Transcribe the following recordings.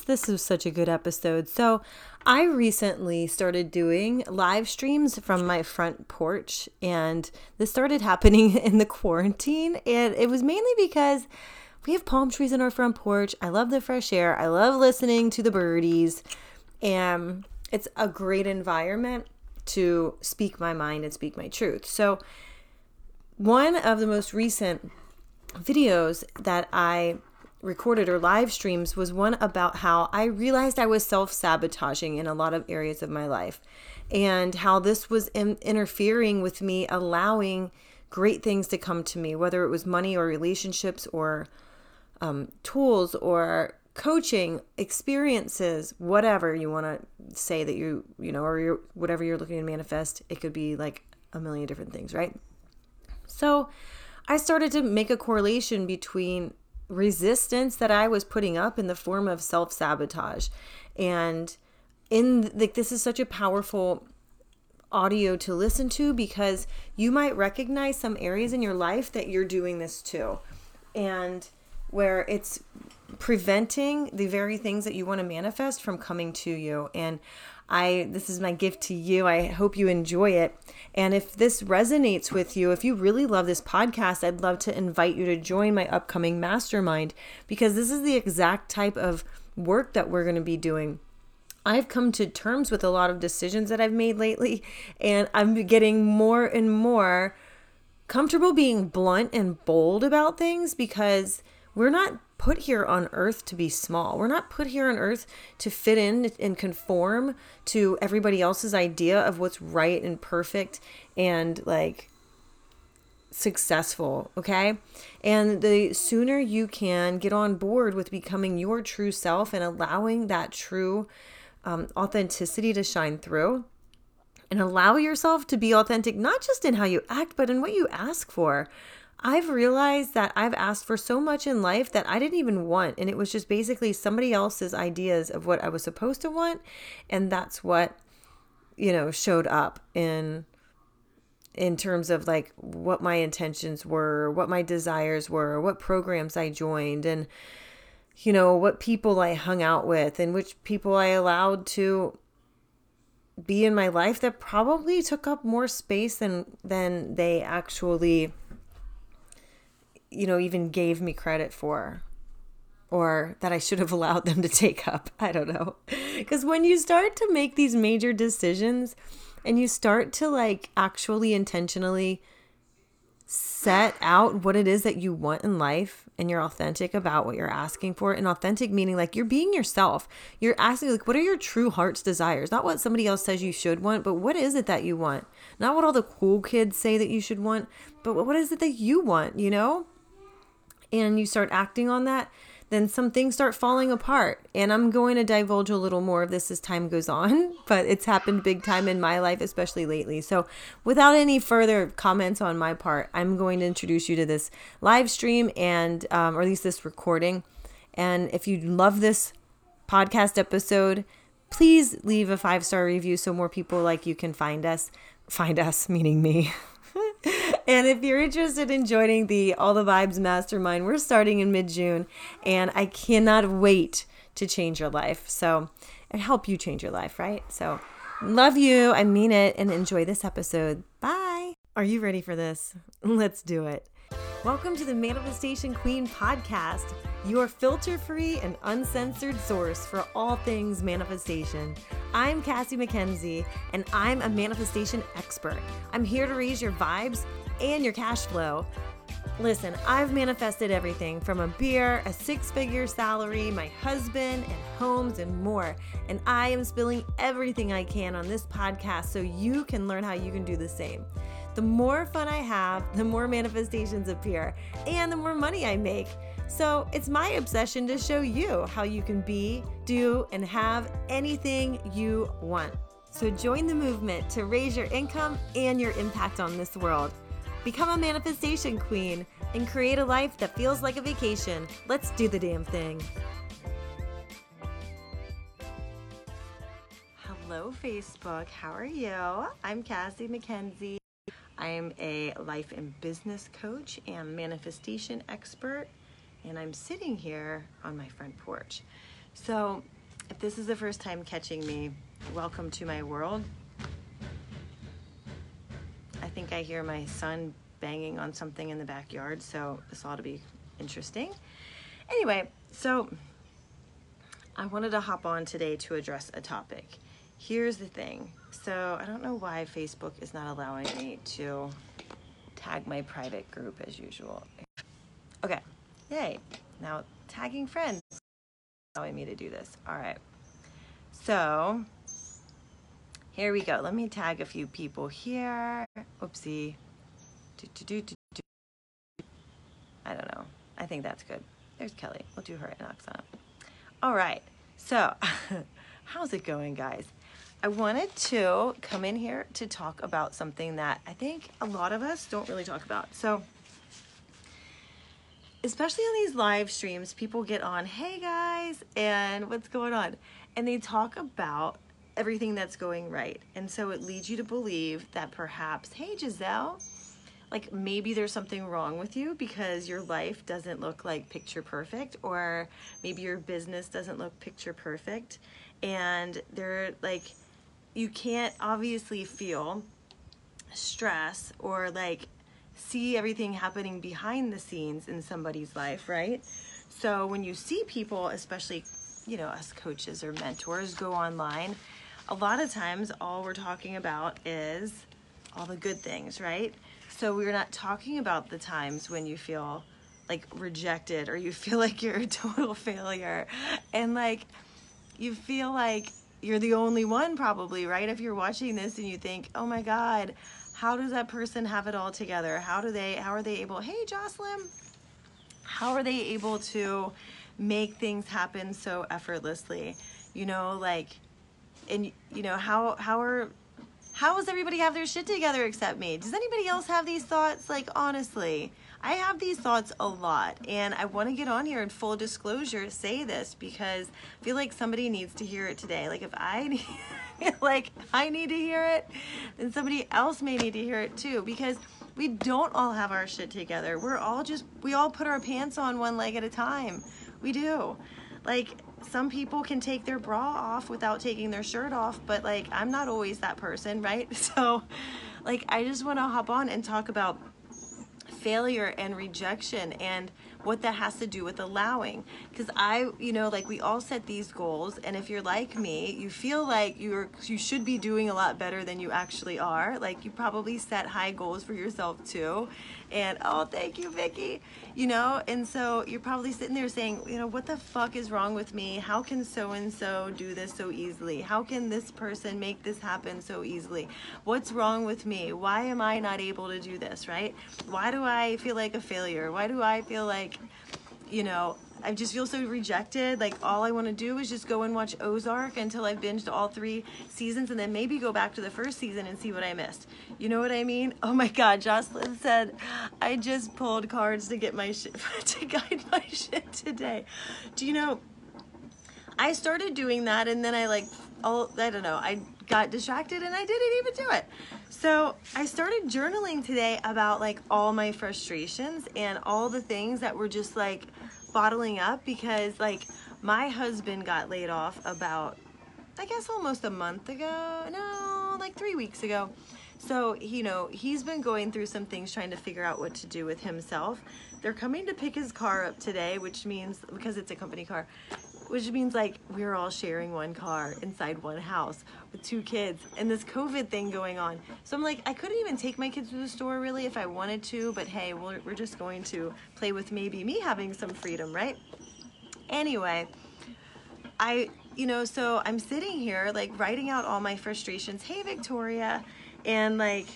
this? Is such a good episode. So, I recently started doing live streams from my front porch, and this started happening in the quarantine. And it was mainly because we have palm trees in our front porch. I love the fresh air, I love listening to the birdies, and it's a great environment to speak my mind and speak my truth. So, one of the most recent videos that I recorded or live streams was one about how I realized I was self sabotaging in a lot of areas of my life and how this was in- interfering with me allowing great things to come to me, whether it was money or relationships or um, tools or coaching experiences whatever you want to say that you you know or you whatever you're looking to manifest it could be like a million different things right? So i started to make a correlation between resistance that I was putting up in the form of self sabotage. And in like this is such a powerful audio to listen to because you might recognize some areas in your life that you're doing this too. And where it's preventing the very things that you want to manifest from coming to you. And I this is my gift to you. I hope you enjoy it. And if this resonates with you, if you really love this podcast, I'd love to invite you to join my upcoming mastermind because this is the exact type of work that we're going to be doing. I've come to terms with a lot of decisions that I've made lately, and I'm getting more and more comfortable being blunt and bold about things because we're not put here on earth to be small. We're not put here on earth to fit in and conform to everybody else's idea of what's right and perfect and like successful, okay? And the sooner you can get on board with becoming your true self and allowing that true um, authenticity to shine through, and allow yourself to be authentic, not just in how you act, but in what you ask for. I've realized that I've asked for so much in life that I didn't even want. And it was just basically somebody else's ideas of what I was supposed to want. And that's what, you know, showed up in in terms of like what my intentions were, what my desires were, what programs I joined and you know, what people I hung out with and which people I allowed to be in my life that probably took up more space than than they actually you know, even gave me credit for or that I should have allowed them to take up. I don't know. Because when you start to make these major decisions and you start to like actually intentionally set out what it is that you want in life and you're authentic about what you're asking for and authentic meaning like you're being yourself you're asking like what are your true heart's desires not what somebody else says you should want but what is it that you want not what all the cool kids say that you should want but what is it that you want you know and you start acting on that, then some things start falling apart. And I'm going to divulge a little more of this as time goes on, but it's happened big time in my life, especially lately. So, without any further comments on my part, I'm going to introduce you to this live stream and, um, or at least this recording. And if you love this podcast episode, please leave a five star review so more people like you can find us. Find us, meaning me. and if you're interested in joining the All the Vibes Mastermind, we're starting in mid June, and I cannot wait to change your life. So, and help you change your life, right? So, love you. I mean it, and enjoy this episode. Bye. Are you ready for this? Let's do it. Welcome to the Manifestation Queen podcast, your filter free and uncensored source for all things manifestation. I'm Cassie Mackenzie, and I'm a manifestation expert. I'm here to raise your vibes and your cash flow. Listen, I've manifested everything from a beer, a six figure salary, my husband, and homes, and more. And I am spilling everything I can on this podcast so you can learn how you can do the same. The more fun I have, the more manifestations appear, and the more money I make. So it's my obsession to show you how you can be, do, and have anything you want. So join the movement to raise your income and your impact on this world. Become a manifestation queen and create a life that feels like a vacation. Let's do the damn thing. Hello, Facebook. How are you? I'm Cassie Mackenzie. I am a life and business coach and manifestation expert, and I'm sitting here on my front porch. So, if this is the first time catching me, welcome to my world. I think I hear my son banging on something in the backyard, so this ought to be interesting. Anyway, so I wanted to hop on today to address a topic. Here's the thing. So, I don't know why Facebook is not allowing me to tag my private group as usual. Okay, yay. Now, tagging friends allowing me to do this. All right. So, here we go. Let me tag a few people here. Oopsie. Do, do, do, I don't know. I think that's good. There's Kelly. We'll do her and Oksana. All right. So, how's it going, guys? I wanted to come in here to talk about something that I think a lot of us don't really talk about. So, especially on these live streams, people get on, hey guys, and what's going on? And they talk about everything that's going right. And so it leads you to believe that perhaps, hey Giselle, like maybe there's something wrong with you because your life doesn't look like picture perfect, or maybe your business doesn't look picture perfect. And they're like, you can't obviously feel stress or like see everything happening behind the scenes in somebody's life, right? So when you see people, especially, you know, us coaches or mentors go online, a lot of times all we're talking about is all the good things, right? So we're not talking about the times when you feel like rejected or you feel like you're a total failure and like you feel like you're the only one probably, right? If you're watching this and you think, "Oh my god, how does that person have it all together? How do they how are they able Hey Jocelyn, how are they able to make things happen so effortlessly? You know, like and you know, how how are how does everybody have their shit together except me? Does anybody else have these thoughts? Like honestly, I have these thoughts a lot, and I want to get on here in full disclosure say this because I feel like somebody needs to hear it today. Like if I need, like I need to hear it, then somebody else may need to hear it too because we don't all have our shit together. We're all just we all put our pants on one leg at a time. We do. Like some people can take their bra off without taking their shirt off, but like I'm not always that person, right? So like I just want to hop on and talk about failure and rejection and what that has to do with allowing. Because i you know like we all set these goals and if you're like me you feel like you're you should be doing a lot better than you actually are. Like you probably set high goals for yourself too and oh thank you Vicky you know? And so you're probably sitting there saying you know what the fuck is wrong with me? How can so and so do this so easily? How can this person make this happen so easily? What's wrong with me? Why am I not able to do this? Right? Why do I feel like a failure? Why do I feel like you know I just feel so rejected. Like all I want to do is just go and watch Ozark until I've binged all three seasons and then maybe go back to the first season and see what I missed. You know what I mean? Oh my God, Jocelyn said, I just pulled cards to get my shit, to guide my shit today. Do you know, I started doing that and then I like, all, I don't know, I got distracted and I didn't even do it. So I started journaling today about like all my frustrations and all the things that were just like, bottling up because like my husband got laid off about I guess almost a month ago. No, like 3 weeks ago. So, you know, he's been going through some things trying to figure out what to do with himself. They're coming to pick his car up today, which means because it's a company car, which means like we're all sharing one car inside one house with two kids and this COVID thing going on. So I'm like, I couldn't even take my kids to the store really if I wanted to, but hey, we're, we're just going to play with maybe me having some freedom, right? Anyway, I, you know, so I'm sitting here like writing out all my frustrations. Hey, Victoria. And like,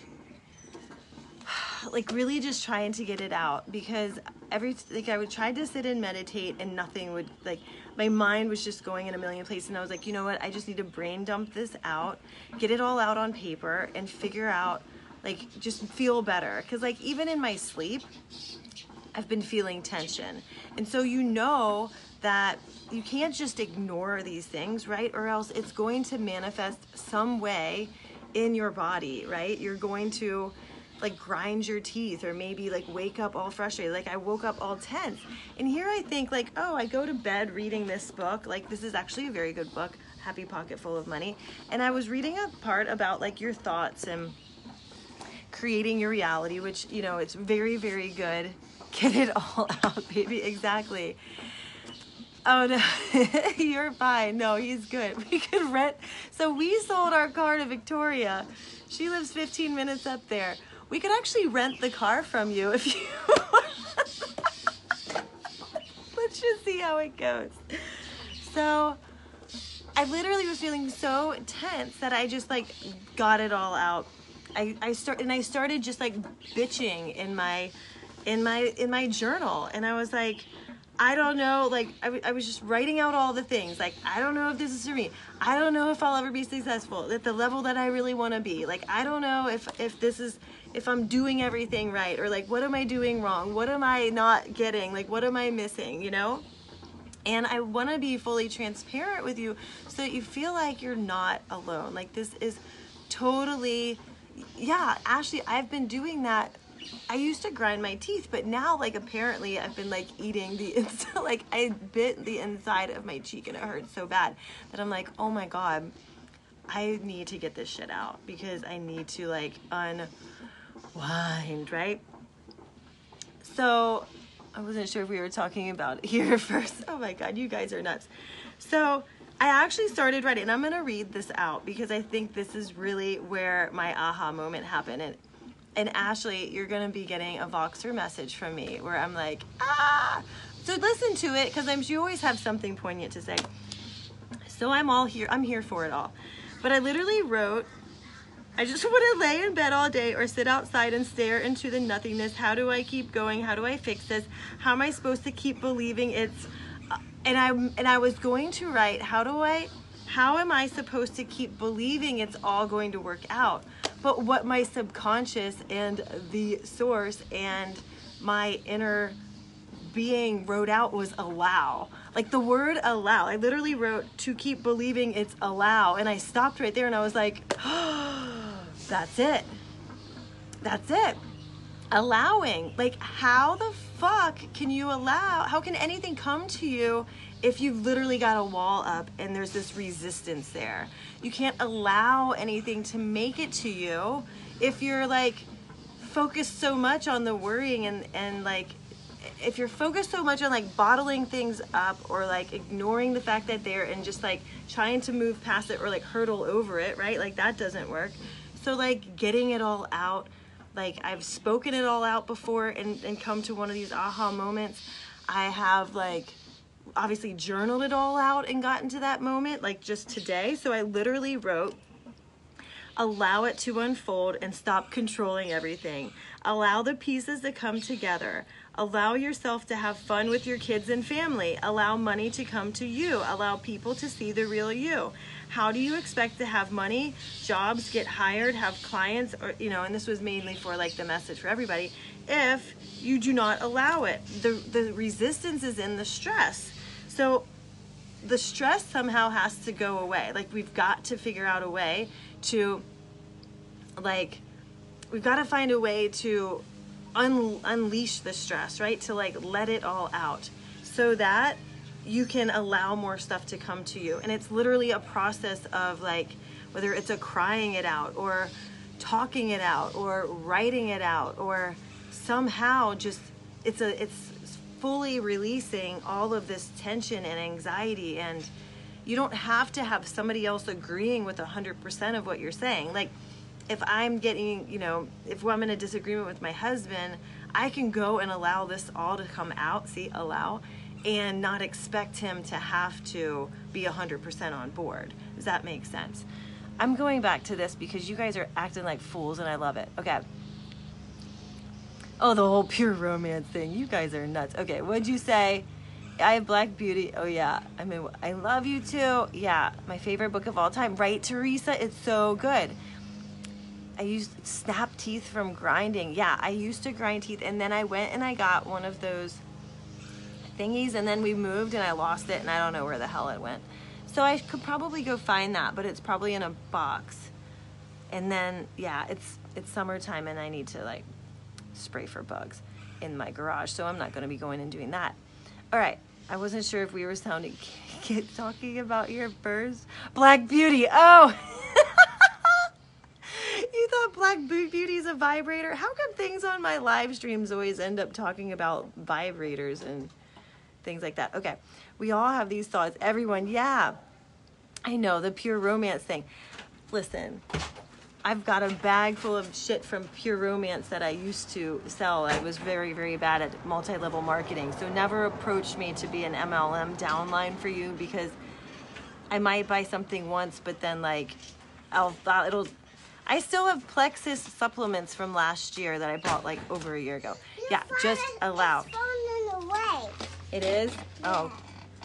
like really just trying to get it out because every like I would try to sit and meditate and nothing would like my mind was just going in a million places and I was like, you know what? I just need to brain dump this out, get it all out on paper and figure out like just feel better cuz like even in my sleep I've been feeling tension. And so you know that you can't just ignore these things, right? Or else it's going to manifest some way in your body, right? You're going to like grind your teeth or maybe like wake up all frustrated. Like I woke up all tense. And here I think like, oh, I go to bed reading this book. Like this is actually a very good book, Happy Pocket Full of Money. And I was reading a part about like your thoughts and creating your reality, which, you know, it's very, very good. Get it all out, baby. Exactly. Oh no, you're fine. No, he's good. We could rent. So we sold our car to Victoria. She lives 15 minutes up there. We could actually rent the car from you if you. Let's just see how it goes. So I literally was feeling so tense that I just like got it all out. I, I start and I started just like bitching in my in my in my journal and I was like I don't know, like, I, I was just writing out all the things. Like, I don't know if this is for me. I don't know if I'll ever be successful at the level that I really want to be. Like, I don't know if, if this is, if I'm doing everything right or like, what am I doing wrong? What am I not getting? Like, what am I missing, you know? And I want to be fully transparent with you so that you feel like you're not alone. Like, this is totally, yeah, Ashley, I've been doing that I used to grind my teeth, but now like apparently I've been like eating the inside, like I bit the inside of my cheek and it hurts so bad that I'm like, oh my god, I need to get this shit out because I need to like unwind, right? So I wasn't sure if we were talking about here first. Oh my god, you guys are nuts. So I actually started writing, and I'm gonna read this out because I think this is really where my aha moment happened. And and Ashley, you're gonna be getting a Voxer message from me where I'm like, ah. So listen to it because I'm you always have something poignant to say. So I'm all here. I'm here for it all. But I literally wrote, I just want to lay in bed all day or sit outside and stare into the nothingness. How do I keep going? How do I fix this? How am I supposed to keep believing it's? Uh, and I and I was going to write, how do I? How am I supposed to keep believing it's all going to work out? but what my subconscious and the source and my inner being wrote out was allow. Like the word allow. I literally wrote to keep believing it's allow. And I stopped right there and I was like, oh, that's it. That's it. Allowing. Like, how the fuck can you allow? How can anything come to you if you've literally got a wall up and there's this resistance there. You can't allow anything to make it to you if you're like focused so much on the worrying and, and like if you're focused so much on like bottling things up or like ignoring the fact that they're and just like trying to move past it or like hurdle over it, right? Like that doesn't work. So like getting it all out, like I've spoken it all out before and, and come to one of these aha moments. I have like obviously journaled it all out and gotten to that moment, like just today. So I literally wrote, allow it to unfold and stop controlling everything. Allow the pieces to come together. Allow yourself to have fun with your kids and family. Allow money to come to you. Allow people to see the real you. How do you expect to have money, jobs, get hired, have clients, or, you know, and this was mainly for like the message for everybody, if you do not allow it? The, the resistance is in the stress. So the stress somehow has to go away. Like we've got to figure out a way to like we've got to find a way to un- unleash the stress, right? To like let it all out so that you can allow more stuff to come to you. And it's literally a process of like whether it's a crying it out or talking it out or writing it out or somehow just it's a it's fully releasing all of this tension and anxiety and you don't have to have somebody else agreeing with 100% of what you're saying like if i'm getting you know if i'm in a disagreement with my husband i can go and allow this all to come out see allow and not expect him to have to be 100% on board does that make sense i'm going back to this because you guys are acting like fools and i love it okay Oh, the whole pure romance thing. You guys are nuts. Okay, what'd you say? I have Black Beauty. Oh yeah. I mean, I love you too. Yeah, my favorite book of all time. Right, Teresa? It's so good. I used snap teeth from grinding. Yeah, I used to grind teeth, and then I went and I got one of those thingies, and then we moved and I lost it, and I don't know where the hell it went. So I could probably go find that, but it's probably in a box. And then, yeah, it's it's summertime and I need to like spray for bugs in my garage. So I'm not going to be going and doing that. All right. I wasn't sure if we were sounding talking about your first Black Beauty. Oh. you thought Black Beauty is a vibrator? How come things on my live streams always end up talking about vibrators and things like that? Okay. We all have these thoughts. Everyone, yeah. I know the pure romance thing. Listen, I've got a bag full of shit from Pure Romance that I used to sell. I was very, very bad at multi level marketing. So never approach me to be an MLM downline for you because I might buy something once, but then like I'll it'll. I still have Plexus supplements from last year that I bought like over a year ago. yeah, just allow. It is? Oh,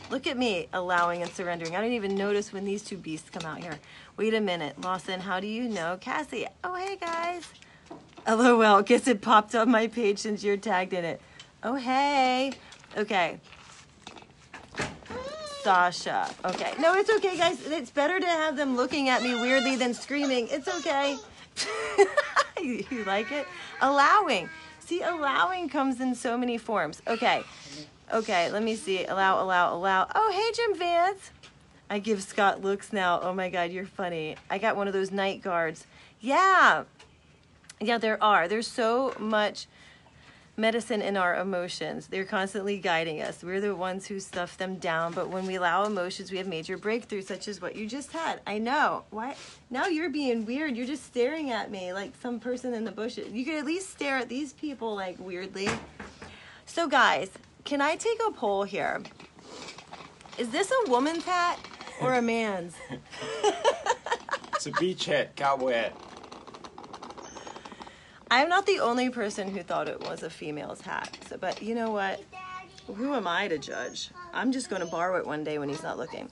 look at me allowing and surrendering. I don't even notice when these two beasts come out here. Wait a minute, Lawson, how do you know Cassie? Oh, hey guys. LOL, guess it popped on my page since you're tagged in it. Oh, hey. Okay. Sasha. Okay. No, it's okay, guys. It's better to have them looking at me weirdly than screaming. It's okay. you, you like it? Allowing. See, allowing comes in so many forms. Okay. Okay, let me see. Allow, allow, allow. Oh, hey, Jim Vance. I give Scott looks now. Oh my God, you're funny. I got one of those night guards. Yeah. Yeah, there are. There's so much medicine in our emotions. They're constantly guiding us. We're the ones who stuff them down, but when we allow emotions, we have major breakthroughs, such as what you just had. I know. Why? Now you're being weird. You're just staring at me like some person in the bushes. You could at least stare at these people like weirdly. So, guys, can I take a poll here? Is this a woman's hat? or a man's? it's a beach hat, cowboy hat. I'm not the only person who thought it was a female's hat. So, but you know what? Who am I to judge? I'm just going to borrow it one day when he's not looking.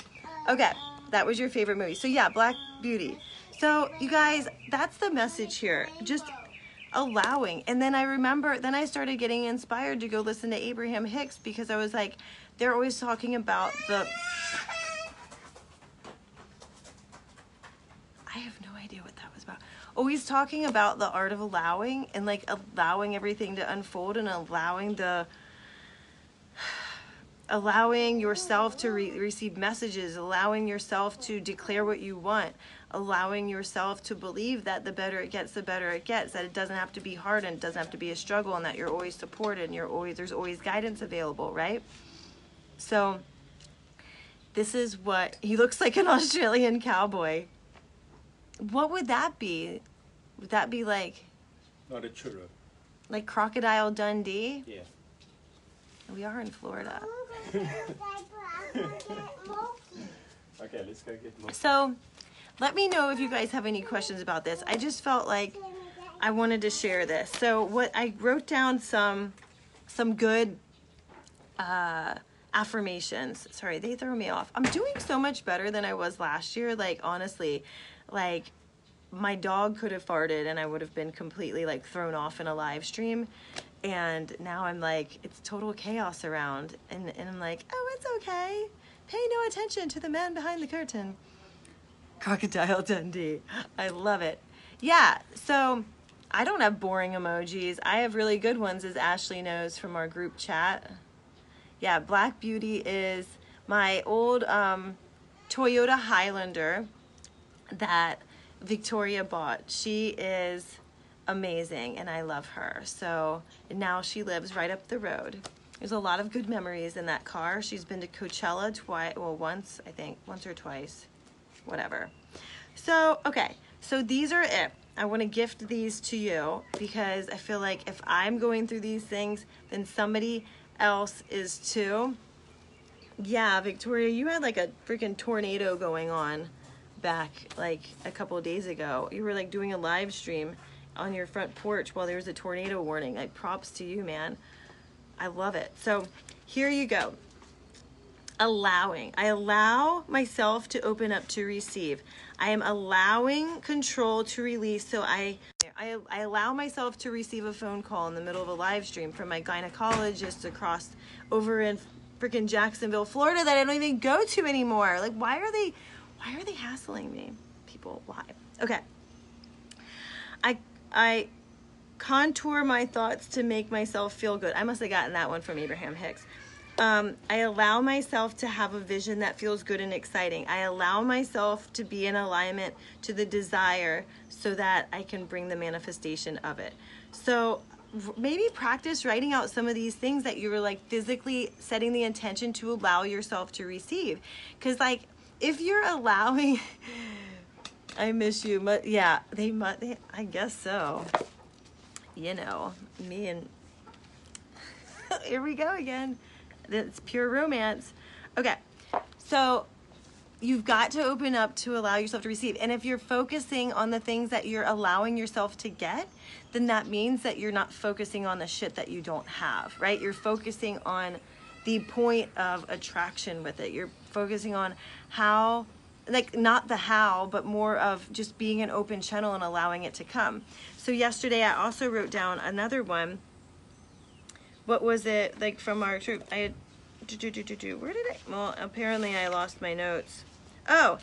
Okay, that was your favorite movie. So yeah, Black Beauty. So you guys, that's the message here. Just allowing. And then I remember, then I started getting inspired to go listen to Abraham Hicks because I was like, they're always talking about the I have no idea what that was about. He's talking about the art of allowing and like allowing everything to unfold and allowing the allowing yourself to re- receive messages, allowing yourself to declare what you want, allowing yourself to believe that the better it gets, the better it gets, that it doesn't have to be hard and it doesn't have to be a struggle and that you're always supported and you're always there's always guidance available, right? So this is what he looks like an Australian cowboy. What would that be? Would that be like Not a churro. like Crocodile Dundee? Yeah. We are in Florida. Okay, let's go get more. So, let me know if you guys have any questions about this. I just felt like I wanted to share this. So, what I wrote down some some good uh, affirmations. Sorry, they throw me off. I'm doing so much better than I was last year. Like honestly, like my dog could have farted and I would have been completely like thrown off in a live stream. And now I'm like, it's total chaos around. And, and I'm like, oh, it's okay. Pay no attention to the man behind the curtain. Crocodile Dundee. I love it. Yeah, so I don't have boring emojis. I have really good ones, as Ashley knows from our group chat. Yeah, Black Beauty is my old um, Toyota Highlander that Victoria bought. She is amazing and I love her. So now she lives right up the road. There's a lot of good memories in that car. She's been to Coachella twice, well, once, I think, once or twice, whatever. So, okay, so these are it. I want to gift these to you because I feel like if I'm going through these things, then somebody else is too. Yeah, Victoria, you had like a freaking tornado going on back like a couple days ago. You were like doing a live stream on your front porch while there was a tornado warning. Like props to you, man. I love it. So here you go. Allowing. I allow myself to open up to receive. I am allowing control to release. So I, I, I allow myself to receive a phone call in the middle of a live stream from my gynecologist across over in freaking Jacksonville, Florida that I don't even go to anymore. Like, why are they, why are they hassling me? People, why? Okay. I I contour my thoughts to make myself feel good. I must have gotten that one from Abraham Hicks. Um, I allow myself to have a vision that feels good and exciting. I allow myself to be in alignment to the desire so that I can bring the manifestation of it. So maybe practice writing out some of these things that you were like physically setting the intention to allow yourself to receive. Because, like, if you're allowing, I miss you, but yeah, they must, I guess so. You know, me and here we go again it's pure romance. Okay, so you've got to open up to allow yourself to receive. And if you're focusing on the things that you're allowing yourself to get, then that means that you're not focusing on the shit that you don't have, right? You're focusing on the point of attraction with it. You're focusing on how like not the how but more of just being an open channel and allowing it to come so yesterday i also wrote down another one what was it like from our troop? I had do, do, do, do, do. Where did I? Well, apparently I lost my notes. Oh,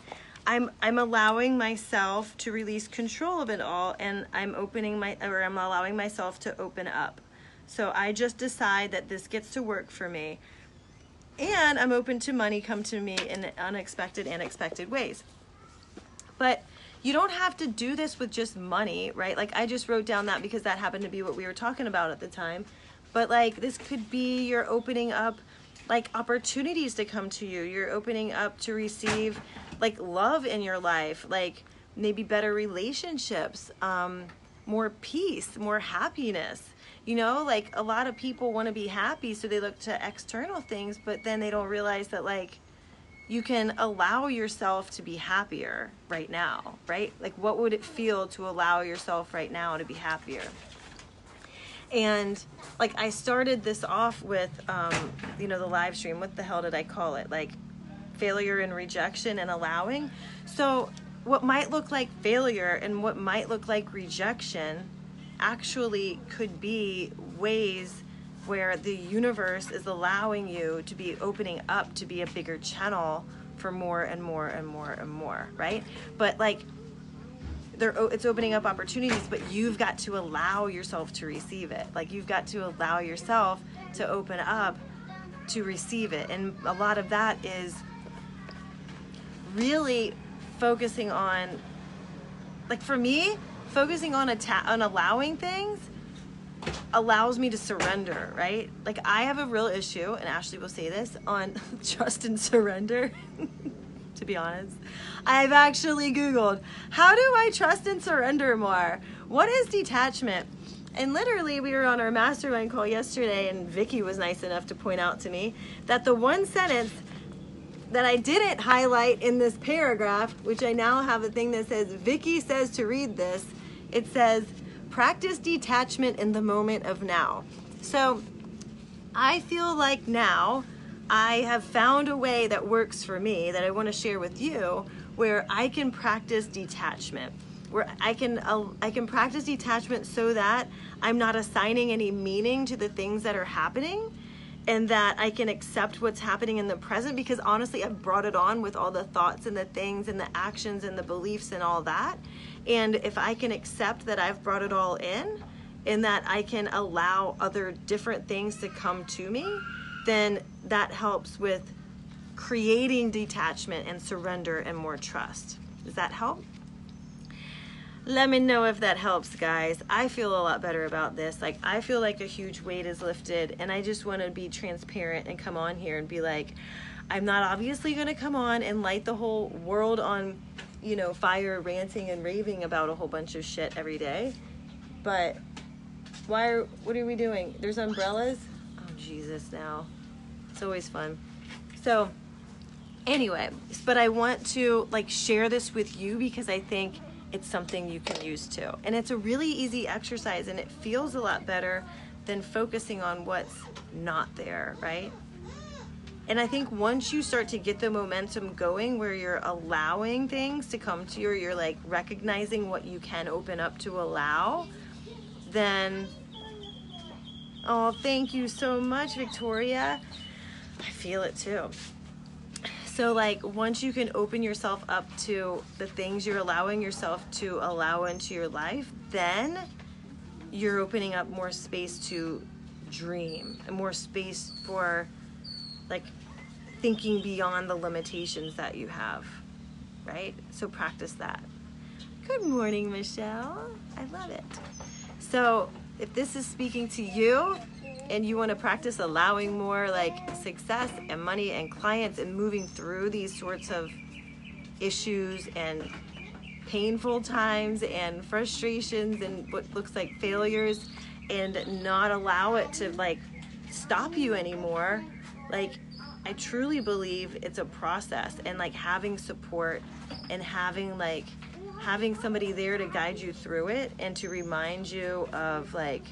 I'm I'm allowing myself to release control of it all, and I'm opening my or I'm allowing myself to open up. So I just decide that this gets to work for me, and I'm open to money come to me in unexpected and expected ways. But you don't have to do this with just money, right? Like I just wrote down that because that happened to be what we were talking about at the time but like this could be you're opening up like opportunities to come to you. You're opening up to receive like love in your life like maybe better relationships um, more peace more happiness. You know like a lot of people want to be happy so they look to external things but then they don't realize that like you can allow yourself to be happier right now right? Like what would it feel to allow yourself right now to be happier and like I started this off with, um, you know, the live stream. What the hell did I call it? Like failure and rejection and allowing. So what might look like failure and what might look like rejection actually could be ways where the universe is allowing you to be opening up to be a bigger channel for more and more and more and more, right? But like they're it's opening up opportunities but you've got to allow yourself to receive it. Like you've got to allow yourself to open up to receive it. And a lot of that is really focusing on like for me focusing on a ta- on allowing things allows me to surrender right? Like i have a real issue and ashley will say this on trust and surrender to be honest. I've actually Googled, how do I trust and surrender more? What is detachment? And literally, we were on our mastermind call yesterday, and Vicky was nice enough to point out to me that the one sentence that I didn't highlight in this paragraph, which I now have a thing that says, Vicky says to read this, it says, practice detachment in the moment of now. So I feel like now, I have found a way that works for me that I want to share with you where I can practice detachment where I can uh, I can practice detachment so that I'm not assigning any meaning to the things that are happening and that I can accept what's happening in the present because honestly I've brought it on with all the thoughts and the things and the actions and the beliefs and all that. And if I can accept that I've brought it all in and that I can allow other different things to come to me then that helps with creating detachment and surrender and more trust. Does that help? Let me know if that helps, guys. I feel a lot better about this. Like, I feel like a huge weight is lifted, and I just want to be transparent and come on here and be like, I'm not obviously going to come on and light the whole world on, you know, fire, ranting and raving about a whole bunch of shit every day. But why are, what are we doing? There's umbrellas? Jesus, now. It's always fun. So, anyway, but I want to like share this with you because I think it's something you can use too. And it's a really easy exercise and it feels a lot better than focusing on what's not there, right? And I think once you start to get the momentum going where you're allowing things to come to you or you're like recognizing what you can open up to allow, then oh, thank you so much, Victoria. I feel it too. So, like, once you can open yourself up to the things you're allowing yourself to allow into your life, then you're opening up more space to dream and more space for, like, thinking beyond the limitations that you have, right? So, practice that. Good morning, Michelle. I love it. So, if this is speaking to you, and you want to practice allowing more like success and money and clients and moving through these sorts of issues and painful times and frustrations and what looks like failures and not allow it to like stop you anymore like i truly believe it's a process and like having support and having like having somebody there to guide you through it and to remind you of like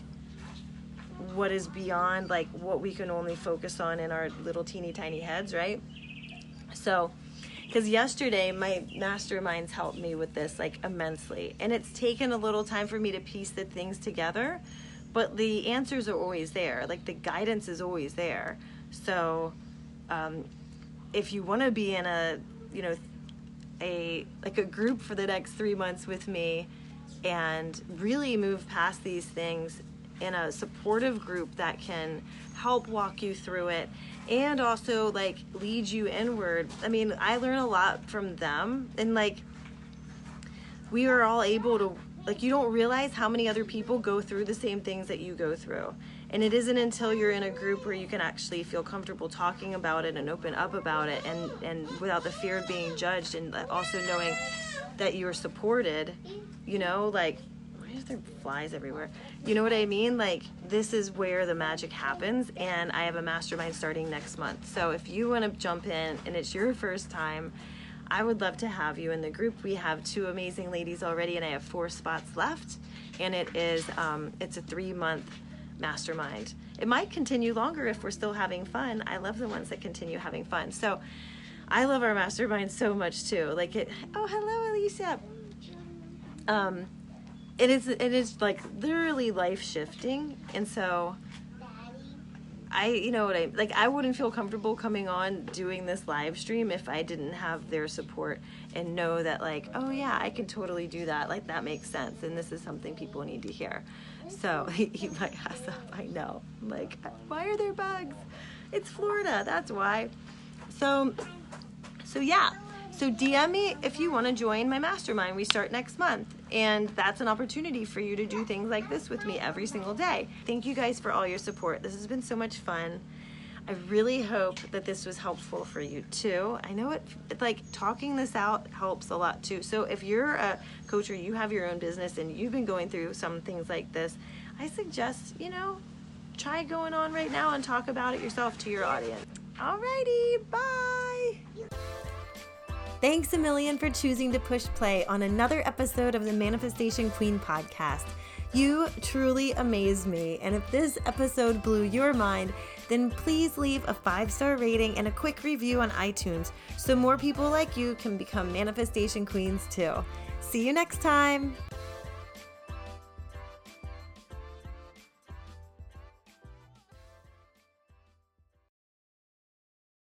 what is beyond like what we can only focus on in our little teeny tiny heads, right? So, because yesterday my masterminds helped me with this like immensely, and it's taken a little time for me to piece the things together, but the answers are always there. Like the guidance is always there. So, um, if you want to be in a, you know, a like a group for the next three months with me, and really move past these things in a supportive group that can help walk you through it and also like lead you inward. I mean, I learn a lot from them and like we are all able to like you don't realize how many other people go through the same things that you go through. And it isn't until you're in a group where you can actually feel comfortable talking about it and open up about it and and without the fear of being judged and also knowing that you're supported, you know, like why is there flies everywhere? You know what I mean? Like, this is where the magic happens, and I have a mastermind starting next month. So, if you want to jump in and it's your first time, I would love to have you in the group. We have two amazing ladies already, and I have four spots left. And it is um, it's a three month mastermind. It might continue longer if we're still having fun. I love the ones that continue having fun. So I love our mastermind so much too. Like it. Oh, hello, Alicia. Um, it is it is like literally life shifting and so I you know what I like I wouldn't feel comfortable coming on doing this live stream if I didn't have their support and know that like oh yeah I can totally do that like that makes sense and this is something people need to hear so he, he might ask up I know I'm like why are there bugs it's Florida that's why so so yeah so DM me if you want to join my mastermind. We start next month. And that's an opportunity for you to do things like this with me every single day. Thank you guys for all your support. This has been so much fun. I really hope that this was helpful for you too. I know it, like talking this out helps a lot too. So if you're a coach or you have your own business and you've been going through some things like this, I suggest, you know, try going on right now and talk about it yourself to your audience. Alrighty, bye. Thanks a million for choosing to push play on another episode of the Manifestation Queen podcast. You truly amaze me, and if this episode blew your mind, then please leave a five star rating and a quick review on iTunes so more people like you can become manifestation queens too. See you next time.